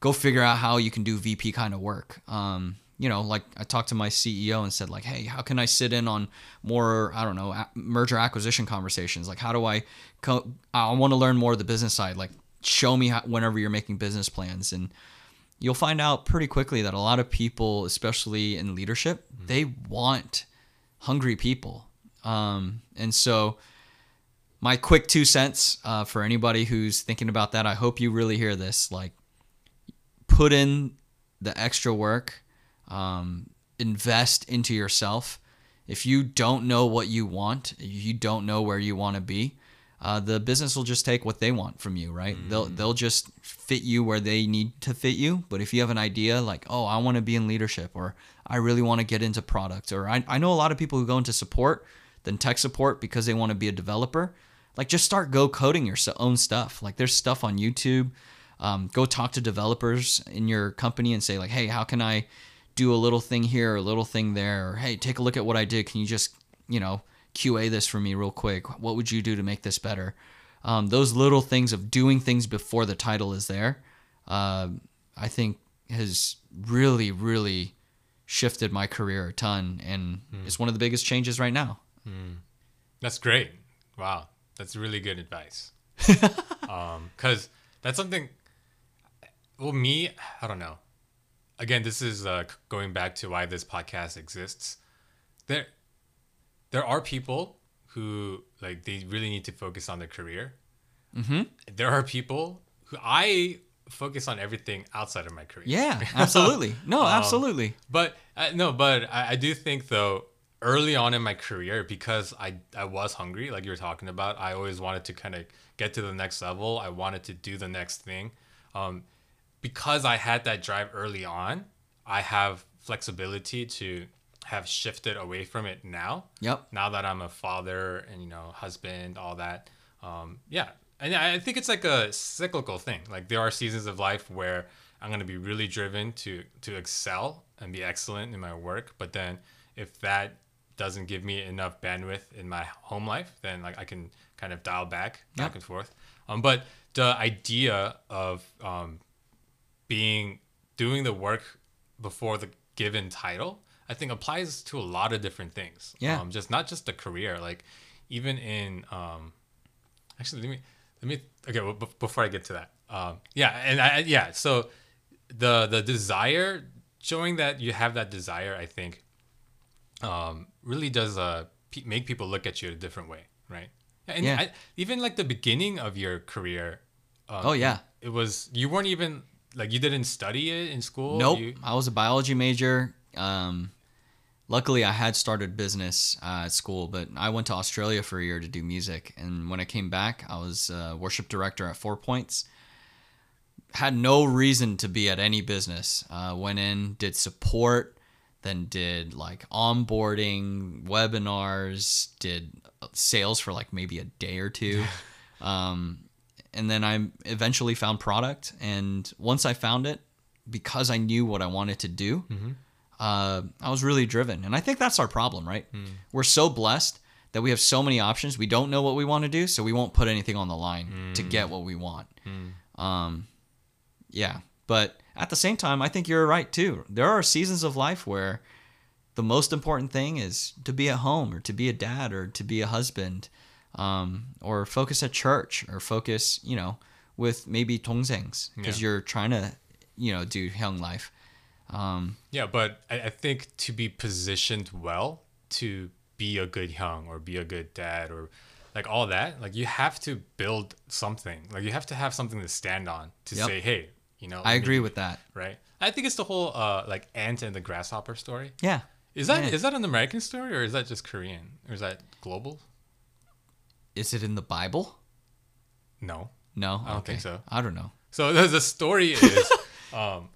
go figure out how you can do VP kind of work. Um, you know, like I talked to my CEO and said, like, hey, how can I sit in on more, I don't know, a- merger acquisition conversations? Like, how do I, co- I want to learn more of the business side. Like, show me how, whenever you're making business plans. And you'll find out pretty quickly that a lot of people, especially in leadership, they want hungry people. Um, and so, my quick two cents uh, for anybody who's thinking about that, I hope you really hear this. Like, put in the extra work, um, invest into yourself. If you don't know what you want, you don't know where you want to be, uh, the business will just take what they want from you, right? They'll they'll just fit you where they need to fit you. But if you have an idea like, oh, I want to be in leadership, or I really want to get into product, or I, I know a lot of people who go into support, then tech support because they want to be a developer. Like just start go coding your own stuff. Like there's stuff on YouTube. Um, go talk to developers in your company and say like, hey, how can I do a little thing here, or a little thing there, or hey, take a look at what I did. Can you just you know QA this for me real quick? What would you do to make this better? Um, those little things of doing things before the title is there, uh, I think has really, really shifted my career a ton, and it's one of the biggest changes right now. That's great. Wow, that's really good advice. um, cause that's something. Well, me, I don't know. Again, this is uh, going back to why this podcast exists. There, there are people who like they really need to focus on their career. Mm-hmm. There are people who I focus on everything outside of my career. Yeah, absolutely. No, absolutely. But uh, no, but I, I do think though early on in my career because I I was hungry, like you were talking about. I always wanted to kind of get to the next level. I wanted to do the next thing. Um, because I had that drive early on, I have flexibility to have shifted away from it now. Yep. Now that I'm a father and you know husband, all that. Um, yeah, and I I think it's like a cyclical thing. Like there are seasons of life where I'm gonna be really driven to to excel and be excellent in my work, but then if that doesn't give me enough bandwidth in my home life, then like I can kind of dial back back and forth. Um, but the idea of um, being doing the work before the given title i think applies to a lot of different things Yeah. um, just not just a career like even in um actually let me let me okay well, bef- before i get to that um yeah and i yeah so the the desire showing that you have that desire i think um really does uh pe- make people look at you a different way right And Yeah. I, even like the beginning of your career. Um, Oh, yeah. It was you weren't even like you didn't study it in school. Nope. You, I was a biology major. Um, luckily, I had started business uh, at school, but I went to Australia for a year to do music. And when I came back, I was worship director at Four Points. Had no reason to be at any business. Uh, went in, did support, then did like onboarding, webinars, did sales for like maybe a day or two. um, and then I eventually found product. And once I found it, because I knew what I wanted to do, uh, I was really driven. And I think that's our problem, right? We're so blessed that we have so many options. We don't know what we want to do, so we won't put anything on the line to get what we want. Um, yeah. But at the same time, I think you're right too. There are seasons of life where the most important thing is to be at home or to be a dad or to be a husband um, or focus at church or focus, you know, with maybe dongsengs because Yeah. you're trying to, you know, do young life. Um, Yeah, but I, I think to be positioned well to be a good hyung or be a good dad or like all that, like you have to build something. Like you have to have something to stand on to Yep. say, hey, you know. I agree be," with that. Right. I think it's the whole uh like ant and the grasshopper story. Yeah. Is that is Yeah. that an American story or is that just Korean or is that global? Is it in the Bible? No. No. I don't think so. I don't know. So the, the story is, um,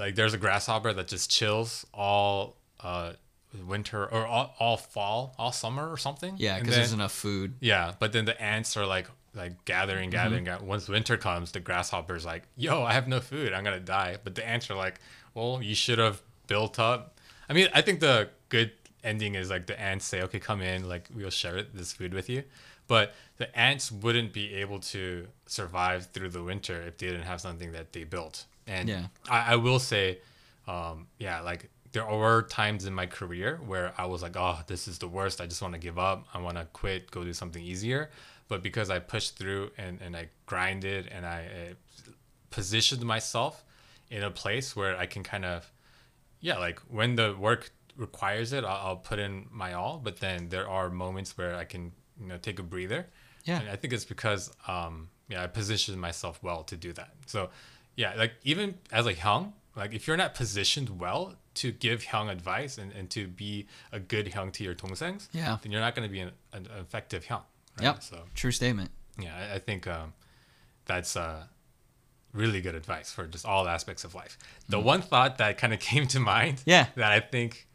like there's a grasshopper that just chills all uh winter or all, all fall, all summer or something. Yeah, because there's enough food. Yeah, but then the ants are like like gathering, gathering. Mm-hmm. gathering. Once winter comes, the grasshopper's like, "Yo, I have no food. I'm gonna die." But the ants are like, "Well, you should have built up." I mean, I think the good ending is like the ants say, "Okay, come in. Like we'll share this food with you." But the ants wouldn't be able to survive through the winter if they didn't have something that they built. And Yeah. I, I will say, um, yeah, like there were times in my career where I was like, oh, this is the worst. I just want to give up. I want to quit, go do something easier. But because I pushed through and, and I grinded and I uh, positioned myself in a place where I can kind of, yeah, like when the work requires it, I'll, I'll put in my all. But then there are moments where I can, you know, take a breather. Yeah. And I think it's because, um, yeah, I positioned myself well to do that. So, yeah, like even as a hyung, like if you're not positioned well to give hyung advice and, and to be a good hyung to your dongsengs, Yeah. then you're not going to be an, an effective hyung. Right? Yep. So True statement. yeah, I, I think um, that's uh, really good advice for just all aspects of life. The one thought that kind of came to mind, Mm. Yeah. that I think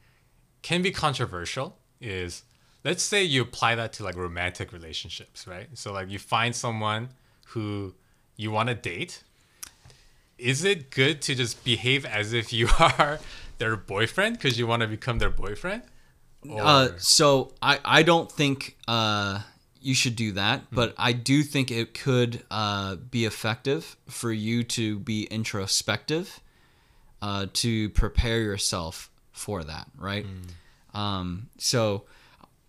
can be controversial is let's say you apply that to like romantic relationships, right? So like you find someone who you want to date. Is it good to just behave as if you are their boyfriend because you want to become their boyfriend? Or, Uh, so I, I don't think uh, you should do that, Hmm. but I do think it could uh, be effective for you to be introspective uh, to prepare yourself for that, right? Hmm. Um, so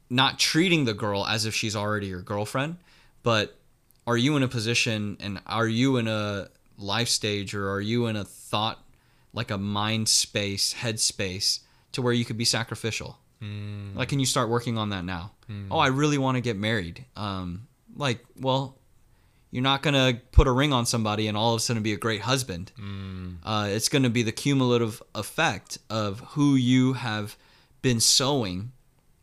not treating the girl as if she's already your girlfriend, but are you in a position and are you in a life stage or are you in a thought like a mind space, head space to where you could be sacrificial? Like, can you start working on that now? Oh, I really want to get married. Um, like, well, you're not gonna put a ring on somebody and all of a sudden be a great husband. Uh, it's gonna be the cumulative effect of who you have been sowing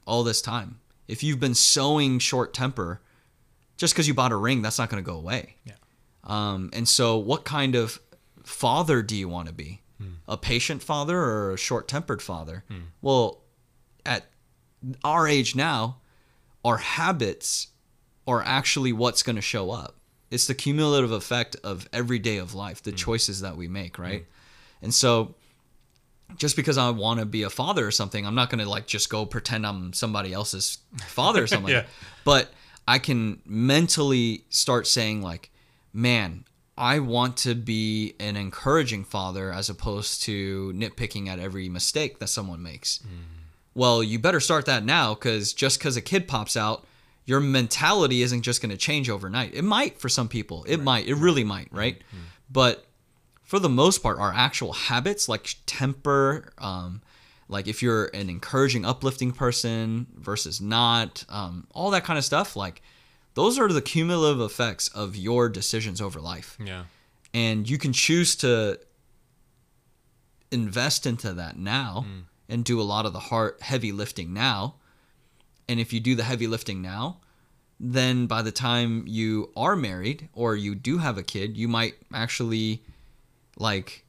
all this time. If you've been sowing short temper, just because you bought a ring, that's not going to go away. Yeah. Um, and so, what kind of father do you want to be? A patient father or a short tempered father? Hmm. Well, at our age now, our habits are actually what's going to show up. It's the cumulative effect of every day of life, the hmm. choices that we make, right? Hmm. And so, just because I want to be a father or something, I'm not going to like just go pretend I'm somebody else's father or something. Yeah. But I can mentally start saying like, man, I want to be an encouraging father as opposed to nitpicking at every mistake that someone makes. Well, you better start that now because just because a kid pops out, your mentality isn't just going to change overnight. It might for some people. It might. It really might, right? But for the most part, our actual habits, like temper, um, like if you're an encouraging, uplifting person versus not, um, all that kind of stuff, like those are the cumulative effects of your decisions over life. Yeah. and you can choose to invest into that now mm. and do a lot of the hard heavy lifting now. And if you do the heavy lifting now then by the time you are married or you do have a kid you might actually like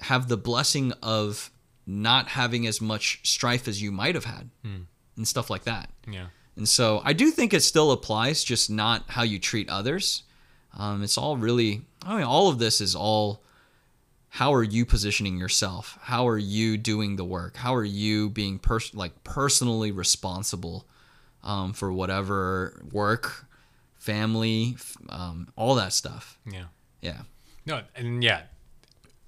have the blessing of not having as much strife as you might have had mm. and stuff like that. Yeah. And so I do think it still applies, just not how you treat others. Um, it's all really, I mean, all of this is all how are you positioning yourself? How are you doing the work? How are you being pers- like personally responsible um, for whatever work, family, um, all that stuff? Yeah. Yeah. No, and yeah,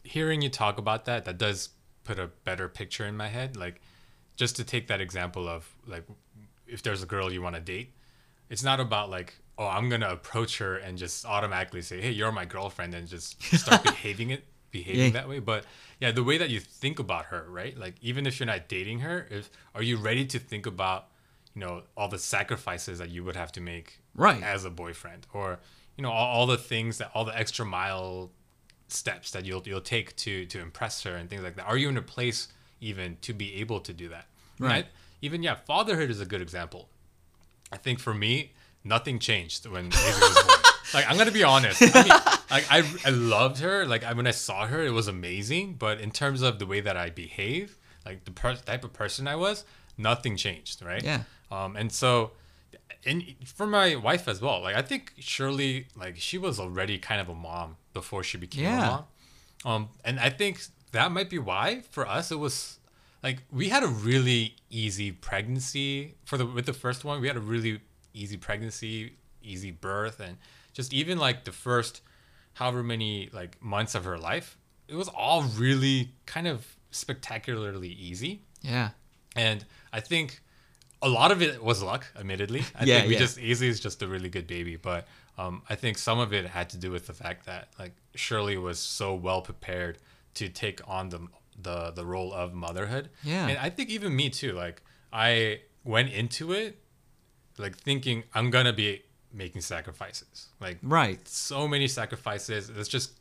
hearing you talk about that, that does put a better picture in my head. Like, just to take that example of like, if there's a girl you want to date, it's not about like, oh, I'm gonna approach her and just automatically say, hey, you're my girlfriend, and just start behaving it, behaving Yeah. that way. But yeah, the way that you think about her, right? Like, even if you're not dating her, if are you ready to think about, you know, all the sacrifices that you would have to make Right. as a boyfriend, or you know, all, all the things that all the extra mile steps that you'll you'll take to to impress her and things like that. Are you in a place even to be able to do that? And Right. Even yeah, fatherhood is a good example. I think for me, nothing changed when Izzy was born. like I'm gonna be honest. I mean, like I I loved her. Like I, when I saw her, it was amazing. But in terms of the way that I behave, like the per- type of person I was, nothing changed. Right. Yeah. Um. And so, and for my wife as well. Like I think Shirley, like she was already kind of a mom before she became Yeah. a mom. Um. And I think that might be why for us it was like we had a really easy pregnancy for the with the first one we had a really easy pregnancy easy birth and just even like the first however many like months of her life it was all really kind of spectacularly easy Yeah. and i think a lot of it was luck admittedly i Yeah, think we yeah. just easy is just a really good baby but um, i think some of it had to do with the fact that like shirley was so well prepared to take on the the, the role of motherhood Yeah. and i think even me too like i went into it like thinking i'm gonna be making sacrifices like Right. so many sacrifices let's just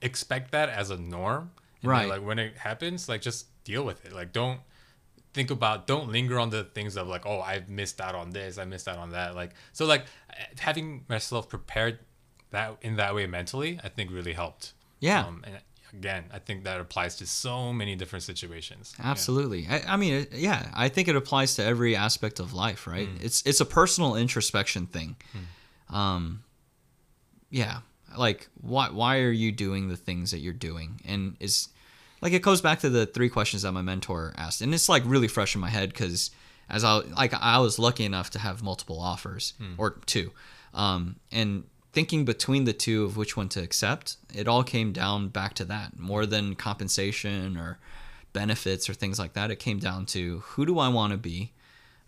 expect that as a norm and then, Right. like when it happens like just deal with it like don't think about don't linger on the things of like oh i've missed out on this i missed out on that like so like having myself prepared that in that way mentally i think really helped Yeah. um, and again i think that applies to so many different situations Yeah. Absolutely. I, I mean, it, yeah, I think it applies to every aspect of life, right? Mm. It's it's a personal introspection thing. Um, yeah, like why why are you doing the things that you're doing? And is like it goes back to the three questions that my mentor asked, and it's like really fresh in my head because as I like I was lucky enough to have multiple offers or two, um, and thinking between the two of which one to accept, it all came down back to that more than compensation or benefits or things like that. It came down to who do I want to be?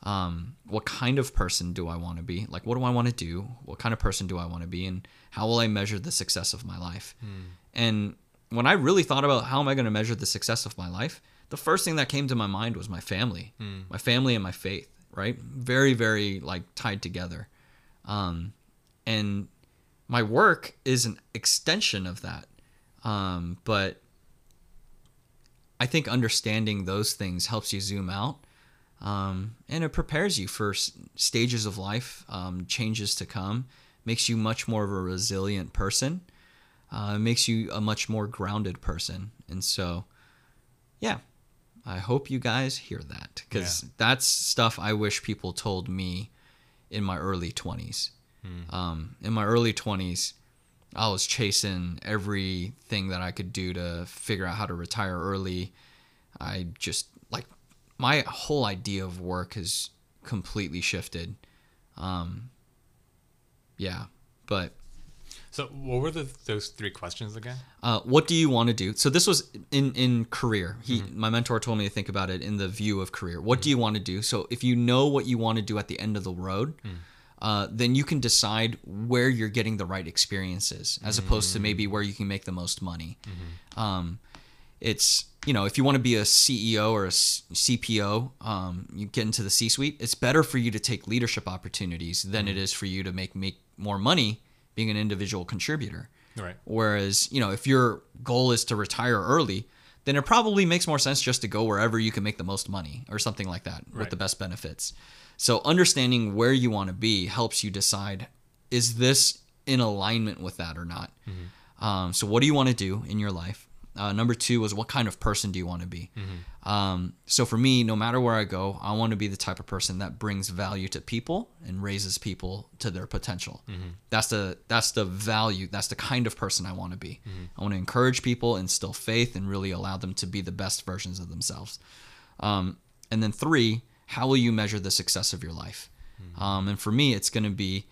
Um, what kind of person do I want to be? Like, what do I want to do? What kind of person do I want to be? And how will I measure the success of my life? And when I really thought about how am I going to measure the success of my life, the first thing that came to my mind was my family, my family and my faith, right? Very, very like tied together. Um, and my work is an extension of that. Um, but I think understanding those things helps you zoom out um, and it prepares you for s- stages of life, um, changes to come, makes you much more of a resilient person, uh, makes you a much more grounded person. And so, yeah, I hope you guys hear that because Yeah. that's stuff I wish people told me in my early 20s. Um, in my early 20s, I was chasing everything that I could do to figure out how to retire early. I just like my whole idea of work has completely shifted. Um, yeah, but so what were the those three questions again uh, what do you want to do? So this was in in career. He, my mentor, told me to think about it in the view of career. What do you want to do? So if you know what you want to do at the end of the road, uh, then you can decide where you're getting the right experiences, as opposed to maybe where you can make the most money. Um, it's you know if you want to be a ceo or a cpo um, you get into the c suite it's better for you to take leadership opportunities than it is for you to make make more money being an individual contributor Right. Whereas, you know, if your goal is to retire early, then it probably makes more sense just to go wherever you can make the most money or something like that with the best benefits. So understanding where you want to be helps you decide is this in alignment with that or not. Um, so what do you want to do in your life? Uh, number two was what kind of person do you want to be? Um, so for me, no matter where I go, I want to be the type of person that brings value to people and raises people to their potential. That's the that's the value. That's the kind of person I want to be. I want to encourage people, instill faith, and really allow them to be the best versions of themselves. Um, and then three, how will you measure the success of your life? Um, and for me, it's going to be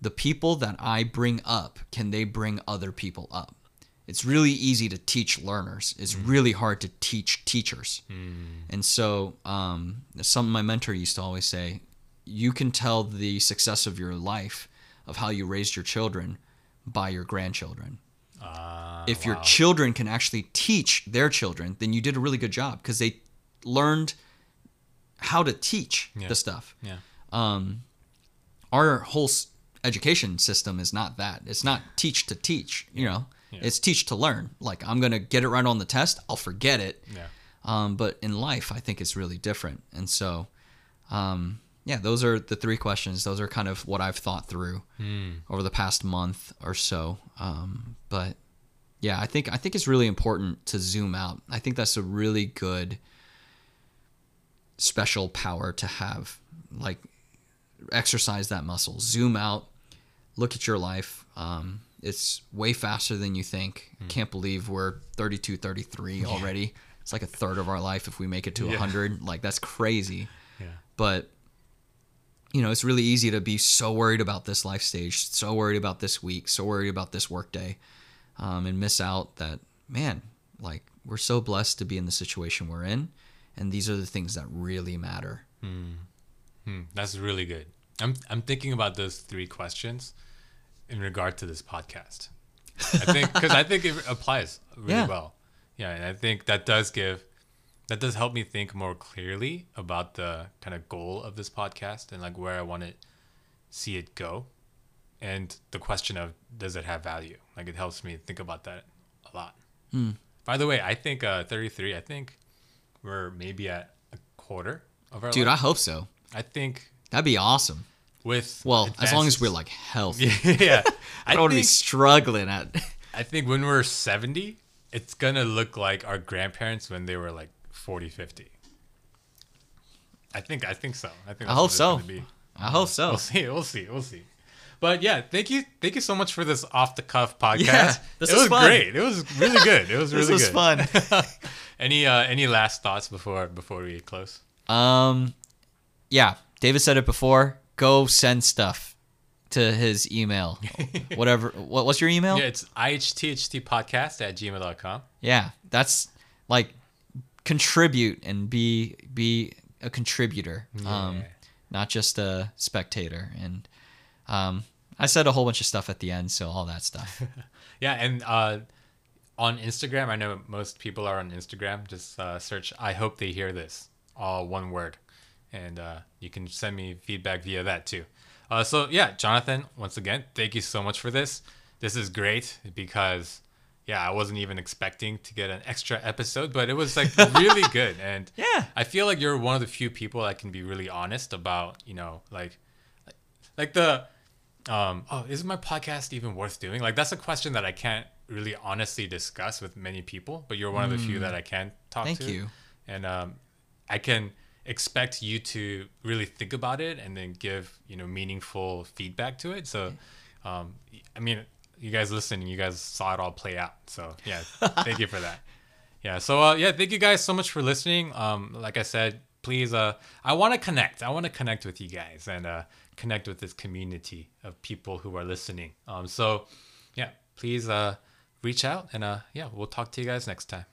the people that I bring up. Can they bring other people up? It's really easy to teach learners. It's really hard to teach teachers. And so, um, something my mentor used to always say: you can tell the success of your life of how you raised your children by your grandchildren Uh, if your children can actually teach their children, then you did a really good job because they learned how to teach Yeah. the stuff. yeah. Our whole education system is not that. It's not teach to teach, you know. Yeah. It's teach to learn. Like I'm going to get it right on the test, I'll forget it. Yeah. Um, but in life, I think it's really different. And so, um, yeah, those are the three questions. Those are kind of what I've thought through over the past month or so. Um, but yeah, I think I think it's really important to zoom out. I think that's a really good special power to have. Like exercise that muscle. Zoom out. Look at your life. Um, it's way faster than you think. Can't believe we're 32, 33 already. It's like a third of our life if we make it to Yeah. 100. Like that's crazy. Yeah. But you know, it's really easy to be so worried about this life stage, so worried about this week, so worried about this workday, um, and miss out that man, like we're so blessed to be in the situation we're in, and these are the things that really matter. Hmm, that's really good. I'm I'm thinking about those three questions in regard to this podcast. I think because I think it applies really Yeah. well. Yeah, and I think that does give that does help me think more clearly about the kind of goal of this podcast and like where I want to see it go, and the question of does it have value? Like it helps me think about that a lot. By the way, I think uh, 33. I think we're maybe at a quarter of our Dude, I hope so. I think That'd be awesome. With Well, as long as we're like healthy. yeah, I I don't want to be struggling at. I think when we're 70, it's gonna look like our grandparents when they were like 40, 50. I think I think so. I think I hope so. be. I hope so. We'll see. We'll see. We'll see. But yeah, thank you, thank you so much for this off the cuff podcast. Yeah, this it was fun. great. It was really good. It was This really was good. fun. any uh, any last thoughts before before we close? Um, yeah, David said it before. Go send stuff to his email. Whatever. What, what's your email? Yeah, it's ihthtpodcast at gmail.com. Yeah, that's like contribute and be be a contributor, um, not just a spectator. And um, I said a whole bunch of stuff at the end, so all that stuff. Yeah, and uh, on Instagram, I know most people are on Instagram. Just uh, search "I hope they hear this," all one word, and uh, you can send me feedback via that too. Uh, so yeah, Jonathan, once again, thank you so much for this. This is great because yeah, I wasn't even expecting to get an extra episode, but it was like really good, and Yeah. I feel like you're one of the few people that can be really honest about you know like like the um oh is my podcast even worth doing like that's a question that i can't really honestly discuss with many people but you're one of the few that i can talk Thank to you. and um i can expect you to really think about it and then give you know meaningful feedback to it. So um i mean you guys listening you guys saw it all play out. So yeah thank you for that. Yeah so uh, yeah thank you guys so much for listening. Um like i said please uh i want to connect. I want to connect with you guys and uh connect with this community of people who are listening. Um so yeah please uh reach out and uh yeah we'll talk to you guys next time